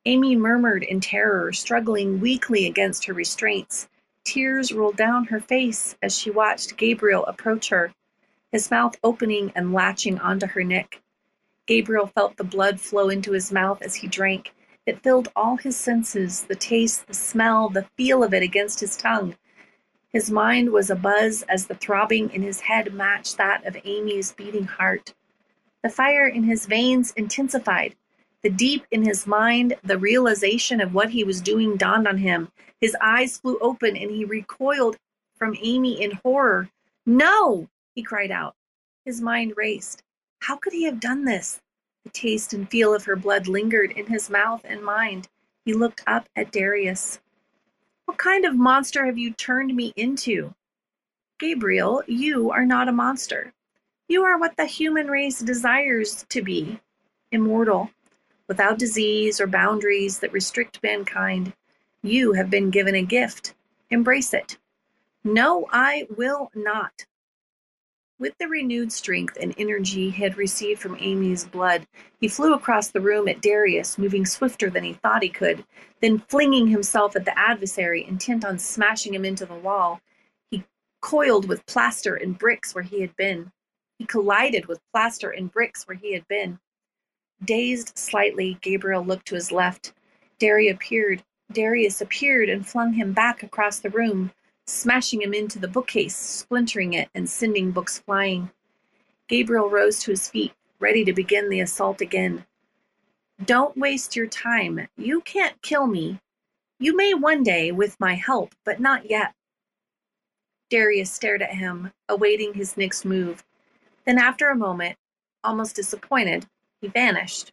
Amy murmured in terror, struggling weakly against her restraints. Tears rolled down her face as she watched Gabriel approach her, his mouth opening and latching onto her neck. Gabriel felt the blood flow into his mouth as he drank. It filled all his senses the taste, the smell, the feel of it against his tongue. His mind was abuzz as the throbbing in his head matched that of Amy's beating heart. The fire in his veins intensified. The deep in his mind, the realization of what he was doing dawned on him. His eyes flew open and he recoiled from Amy in horror. No! he cried out. His mind raced. How could he have done this? The taste and feel of her blood lingered in his mouth and mind. He looked up at Darius. What kind of monster have you turned me into? Gabriel, you are not a monster. You are what the human race desires to be immortal, without disease or boundaries that restrict mankind. You have been given a gift. Embrace it. No, I will not. With the renewed strength and energy he had received from Amy's blood, he flew across the room at Darius, moving swifter than he thought he could, then flinging himself at the adversary, intent on smashing him into the wall. He coiled with plaster and bricks where he had been. He collided with plaster and bricks where he had been. Dazed slightly, Gabriel looked to his left. Darius appeared. Darius appeared and flung him back across the room smashing him into the bookcase, splintering it, and sending books flying. Gabriel rose to his feet, ready to begin the assault again. Don't waste your time. You can't kill me. You may one day with my help, but not yet. Darius stared at him, awaiting his next move. Then, after a moment, almost disappointed, he vanished.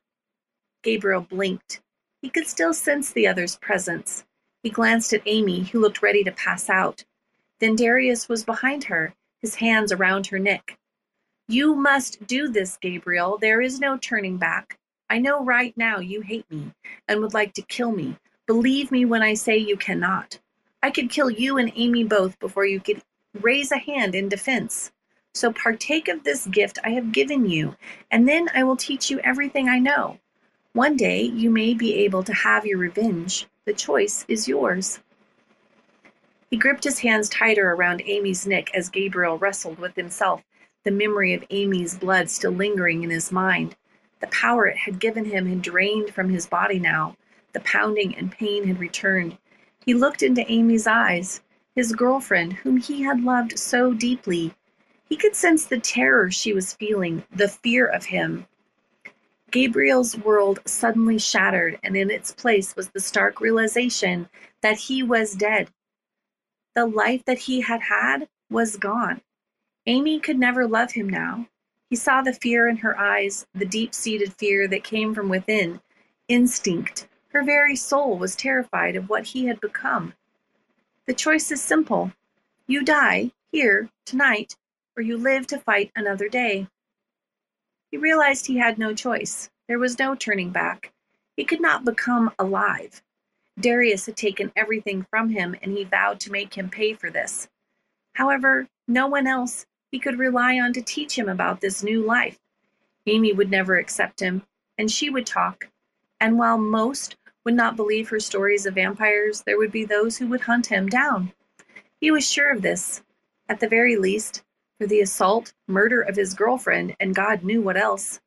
Gabriel blinked. He could still sense the other's presence. He glanced at Amy, who looked ready to pass out. Then Darius was behind her, his hands around her neck. You must do this, Gabriel. There is no turning back. I know right now you hate me and would like to kill me. Believe me when I say you cannot. I could kill you and Amy both before you could raise a hand in defense. So partake of this gift I have given you, and then I will teach you everything I know. One day you may be able to have your revenge, the choice is yours. He gripped his hands tighter around Amy's neck as Gabriel wrestled with himself, the memory of Amy's blood still lingering in his mind. The power it had given him had drained from his body now. The pounding and pain had returned. He looked into Amy's eyes, his girlfriend, whom he had loved so deeply. He could sense the terror she was feeling, the fear of him. Gabriel's world suddenly shattered, and in its place was the stark realization that he was dead. The life that he had had was gone. Amy could never love him now. He saw the fear in her eyes, the deep seated fear that came from within. Instinct. Her very soul was terrified of what he had become. The choice is simple you die, here, tonight, or you live to fight another day. He realized he had no choice. There was no turning back. He could not become alive. Darius had taken everything from him, and he vowed to make him pay for this. However, no one else he could rely on to teach him about this new life. Amy would never accept him, and she would talk. And while most would not believe her stories of vampires, there would be those who would hunt him down. He was sure of this. At the very least, for the assault, murder of his girlfriend, and God knew what else.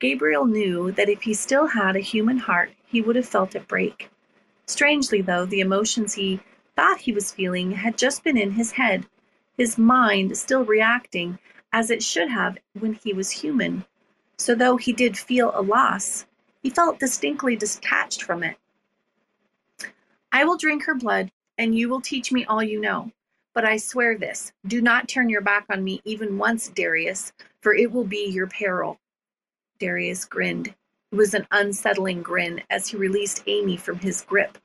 Gabriel knew that if he still had a human heart, he would have felt it break. Strangely, though, the emotions he thought he was feeling had just been in his head, his mind still reacting as it should have when he was human. So, though he did feel a loss, he felt distinctly detached from it. I will drink her blood, and you will teach me all you know. But I swear this do not turn your back on me even once, Darius, for it will be your peril. Darius grinned. It was an unsettling grin as he released Amy from his grip.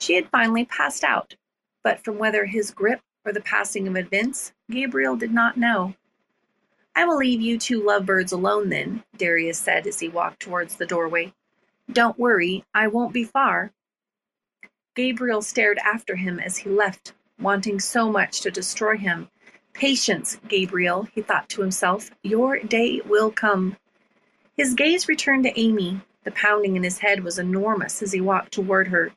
She had finally passed out, but from whether his grip or the passing of events, Gabriel did not know. I will leave you two lovebirds alone then, Darius said as he walked towards the doorway. Don't worry, I won't be far. Gabriel stared after him as he left, wanting so much to destroy him. Patience, Gabriel, he thought to himself. Your day will come. His gaze returned to Amy. The pounding in his head was enormous as he walked toward her.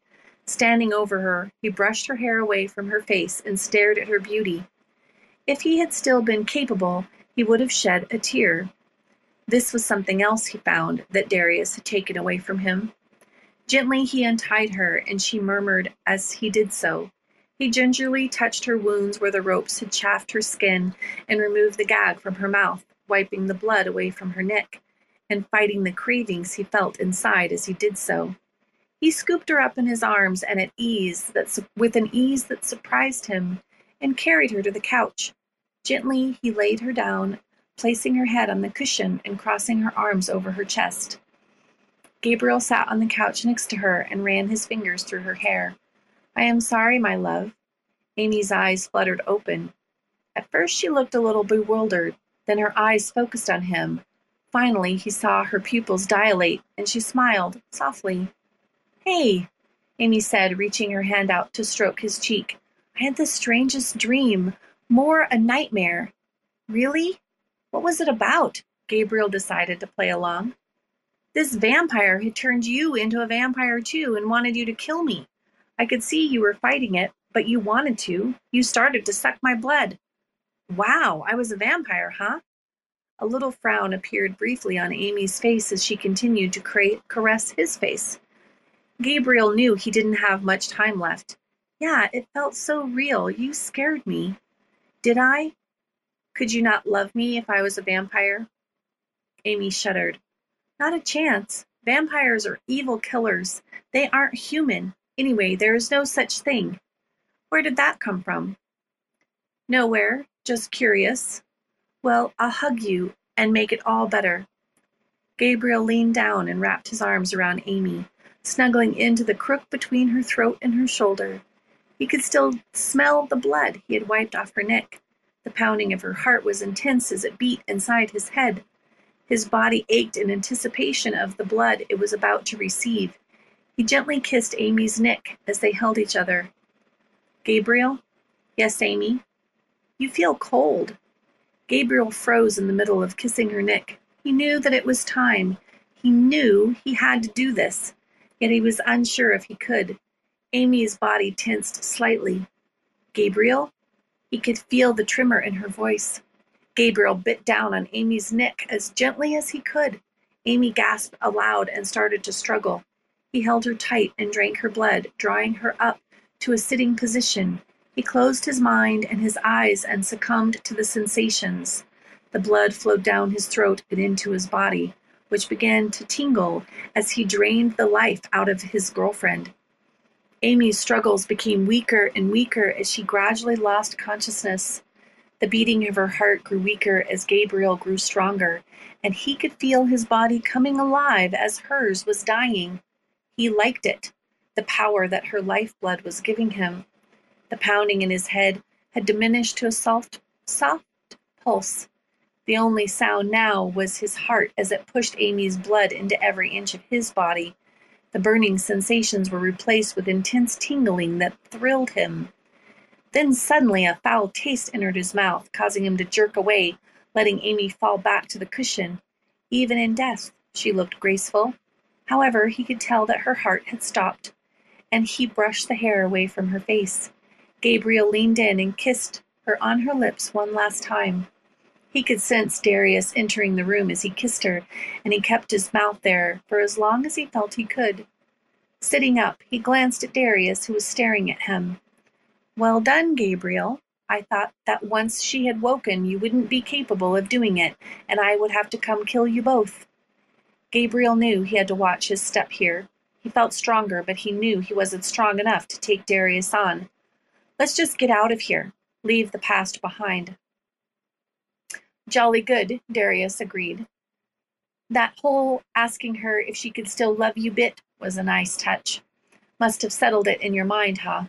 Standing over her, he brushed her hair away from her face and stared at her beauty. If he had still been capable, he would have shed a tear. This was something else he found that Darius had taken away from him. Gently he untied her, and she murmured as he did so. He gingerly touched her wounds where the ropes had chafed her skin and removed the gag from her mouth, wiping the blood away from her neck and fighting the cravings he felt inside as he did so. He scooped her up in his arms and at ease that with an ease that surprised him and carried her to the couch. Gently he laid her down, placing her head on the cushion and crossing her arms over her chest. Gabriel sat on the couch next to her and ran his fingers through her hair. I am sorry, my love. Amy's eyes fluttered open. At first she looked a little bewildered, then her eyes focused on him. Finally he saw her pupils dilate, and she smiled, softly. Hey, Amy said, reaching her hand out to stroke his cheek. I had the strangest dream. More a nightmare. Really? What was it about? Gabriel decided to play along. This vampire had turned you into a vampire too and wanted you to kill me. I could see you were fighting it, but you wanted to. You started to suck my blood. Wow, I was a vampire, huh? A little frown appeared briefly on Amy's face as she continued to cra- caress his face. Gabriel knew he didn't have much time left. Yeah, it felt so real. You scared me. Did I? Could you not love me if I was a vampire? Amy shuddered. Not a chance. Vampires are evil killers. They aren't human. Anyway, there is no such thing. Where did that come from? Nowhere. Just curious. Well, I'll hug you and make it all better. Gabriel leaned down and wrapped his arms around Amy, snuggling into the crook between her throat and her shoulder. He could still smell the blood he had wiped off her neck. The pounding of her heart was intense as it beat inside his head. His body ached in anticipation of the blood it was about to receive. He gently kissed Amy's neck as they held each other. Gabriel? Yes, Amy. You feel cold. Gabriel froze in the middle of kissing her neck. He knew that it was time. He knew he had to do this, yet he was unsure if he could. Amy's body tensed slightly. Gabriel? He could feel the tremor in her voice. Gabriel bit down on Amy's neck as gently as he could. Amy gasped aloud and started to struggle. He held her tight and drank her blood, drawing her up to a sitting position. He closed his mind and his eyes and succumbed to the sensations. The blood flowed down his throat and into his body, which began to tingle as he drained the life out of his girlfriend. Amy's struggles became weaker and weaker as she gradually lost consciousness. The beating of her heart grew weaker as Gabriel grew stronger, and he could feel his body coming alive as hers was dying. He liked it, the power that her lifeblood was giving him. The pounding in his head had diminished to a soft, soft pulse. The only sound now was his heart as it pushed Amy's blood into every inch of his body. The burning sensations were replaced with intense tingling that thrilled him. Then suddenly a foul taste entered his mouth, causing him to jerk away, letting Amy fall back to the cushion. Even in death, she looked graceful. However, he could tell that her heart had stopped, and he brushed the hair away from her face. Gabriel leaned in and kissed her on her lips one last time. He could sense Darius entering the room as he kissed her, and he kept his mouth there for as long as he felt he could. Sitting up, he glanced at Darius, who was staring at him. Well done, Gabriel. I thought that once she had woken you wouldn't be capable of doing it, and I would have to come kill you both. Gabriel knew he had to watch his step here. He felt stronger, but he knew he wasn't strong enough to take Darius on. Let's just get out of here. Leave the past behind. Jolly good, Darius agreed. That whole asking her if she could still love you bit was a nice touch. Must have settled it in your mind, huh?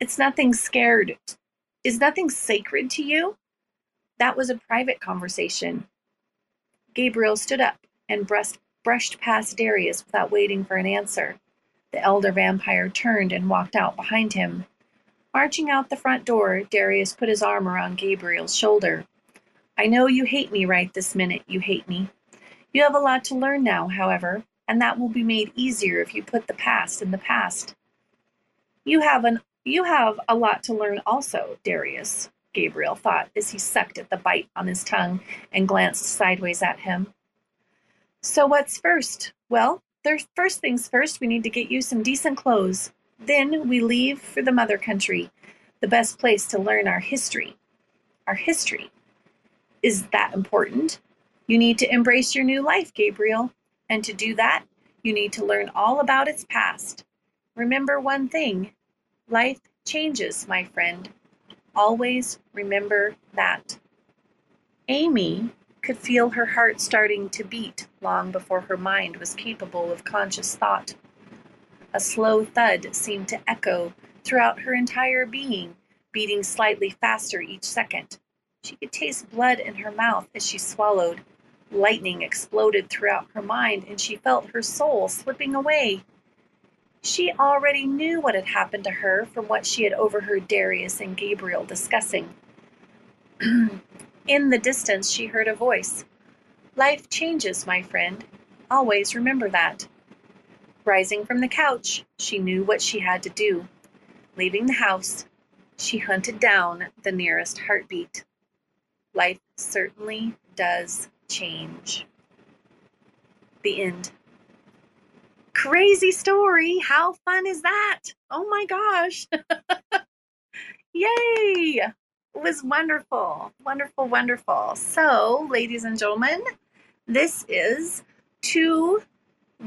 It's nothing scared. Is nothing sacred to you? That was a private conversation. Gabriel stood up and brushed, brushed past Darius without waiting for an answer. The elder vampire turned and walked out behind him. Marching out the front door, Darius put his arm around Gabriel's shoulder. I know you hate me right this minute, you hate me. You have a lot to learn now, however, and that will be made easier if you put the past in the past. You have an you have a lot to learn also, Darius, Gabriel thought as he sucked at the bite on his tongue and glanced sideways at him. So what's first? Well, there's first things first, we need to get you some decent clothes. Then we leave for the mother country, the best place to learn our history. Our history. Is that important? You need to embrace your new life, Gabriel. And to do that, you need to learn all about its past. Remember one thing life changes, my friend. Always remember that. Amy could feel her heart starting to beat long before her mind was capable of conscious thought. A slow thud seemed to echo throughout her entire being, beating slightly faster each second. She could taste blood in her mouth as she swallowed. Lightning exploded throughout her mind, and she felt her soul slipping away. She already knew what had happened to her from what she had overheard Darius and Gabriel discussing. In the distance, she heard a voice. Life changes, my friend. Always remember that. Rising from the couch, she knew what she had to do. Leaving the house, she hunted down the nearest heartbeat. Life certainly does change. The end. Crazy story. How fun is that? Oh my gosh. Yay! It was wonderful. Wonderful, wonderful. So, ladies and gentlemen, this is two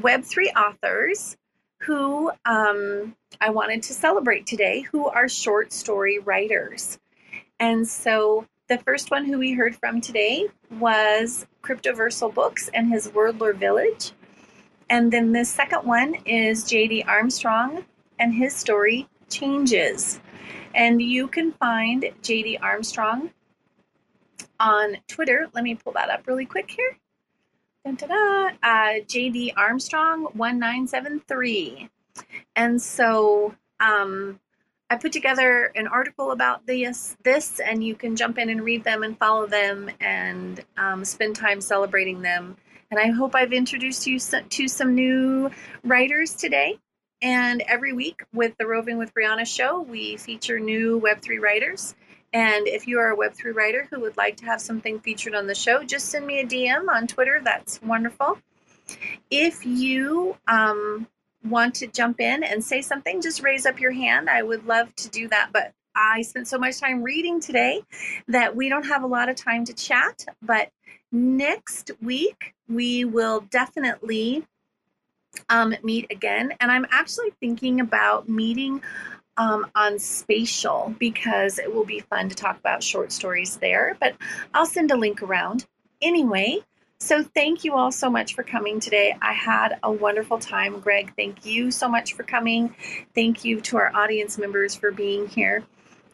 Web3 authors who um, I wanted to celebrate today, who are short story writers. And so, the first one who we heard from today was Cryptoversal Books and his Wordler Village. And then the second one is JD Armstrong and his story Changes. And you can find JD Armstrong on Twitter. Let me pull that up really quick here. Dun, dun, dun. Uh, JD Armstrong 1973. And so um, I put together an article about this, this, and you can jump in and read them and follow them and um, spend time celebrating them. And I hope I've introduced you to some new writers today. And every week with the Roving with Rionna show, we feature new Web3 writers. And if you are a Web3 writer who would like to have something featured on the show, just send me a DM on Twitter. That's wonderful. If you um, want to jump in and say something, just raise up your hand. I would love to do that, but I spent so much time reading today that we don't have a lot of time to chat. But next week, we will definitely um, meet again. And I'm actually thinking about meeting um, on Spatial because it will be fun to talk about short stories there. But I'll send a link around. Anyway, so, thank you all so much for coming today. I had a wonderful time. Greg, thank you so much for coming. Thank you to our audience members for being here.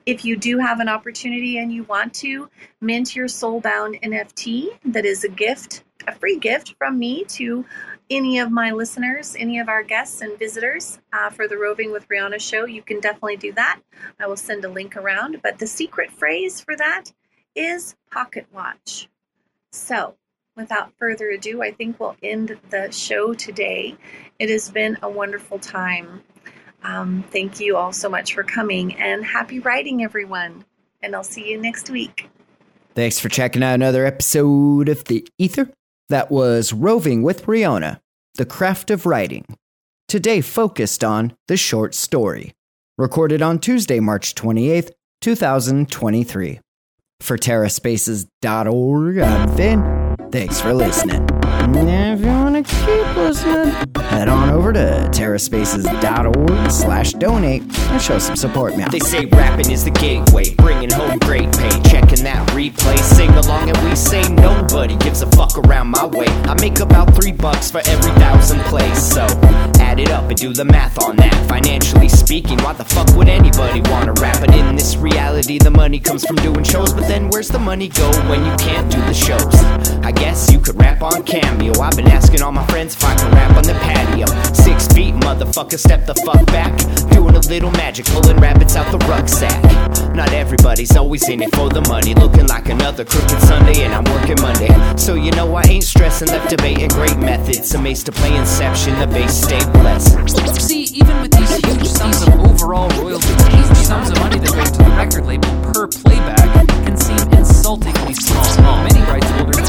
If you do have an opportunity and you want to mint your soulbound NFT, that is a gift, a free gift from me to any of my listeners, any of our guests and visitors uh, for the Roving with Rionna show, you can definitely do that. I will send a link around. But the secret phrase for that is pocket watch. So, without further ado, I think we'll end the show today. It has been a wonderful time. Um, thank you all so much for coming and happy writing, everyone. And I'll see you next week. Thanks for checking out another episode of The Ether. That was Roving with Rionna, The Craft of Writing. Today focused on the short story. Recorded on Tuesday, March 28th, 2023. For TerraSpaces.org, I'm Finn. Thanks for listening. If you want to keep listening, head on over to terraspaces.org slash donate and show some support, man. They say rapping is the gateway, bringing home great pay. Checking that replay, sing along and we say nobody gives a fuck around my way. I make about three bucks for every thousand plays, so add it up and do the math on that. Financially speaking, why the fuck would anybody wanna rap? But in this reality, the money comes from doing shows. But then where's the money go when you can't do the shows? I guess you could rap on Cameo. Oh, I've been asking all my friends if I can rap on the patio. Six feet, motherfucker, step the fuck back. Doing a little magic, pulling rabbits out the rucksack. Not everybody's always in it for the money. Looking like another crooked Sunday, and I'm working Monday. So you know I ain't stressing, left debating great methods. Amazed to play Inception, the bass stay blessed. See, even with these huge sums of overall royalties, huge sums of money that go to the record label per playback can seem insultingly small. Many rights holders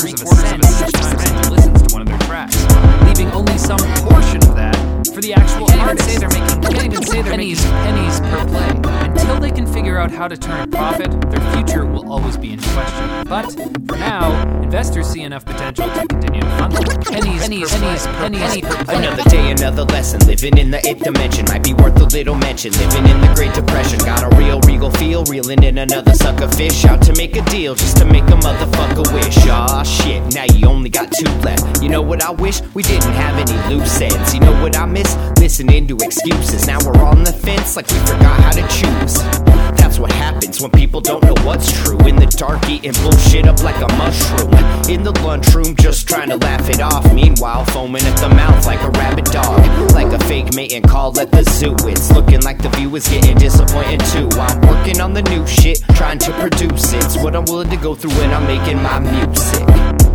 three quarters of a time listens to one of their tracks, leaving only some portion of that for the actual can't artist. Even say they're making, can't even say they're pennies, making pennies per play. Until they can figure out how to turn a profit, their future will always be in question. But for now, investors see enough potential to continue to fund them. Pennies, pennies, pennies, pennies, pennies. Another day, another lesson. Living in the eighth dimension might be worth a little mention. Living in the Great Depression, got a real regal feel. Reeling in another sucker fish out to make a deal, just to make a motherfucker wish. Aw shit, now you only got two left. You know what I wish? We didn't have any loose ends. You know what I miss? Listening to excuses. Now we're on the fence like we forgot how to choose. What happens when people don't know what's true. In the dark, eating bullshit up like a mushroom. In the lunchroom, just trying to laugh it off. Meanwhile, foaming at the mouth like a rabid dog. Like a fake mating call at the zoo. It's looking like the view is getting disappointed too. I'm working on the new shit, trying to produce it. It's what I'm willing to go through when I'm making my music.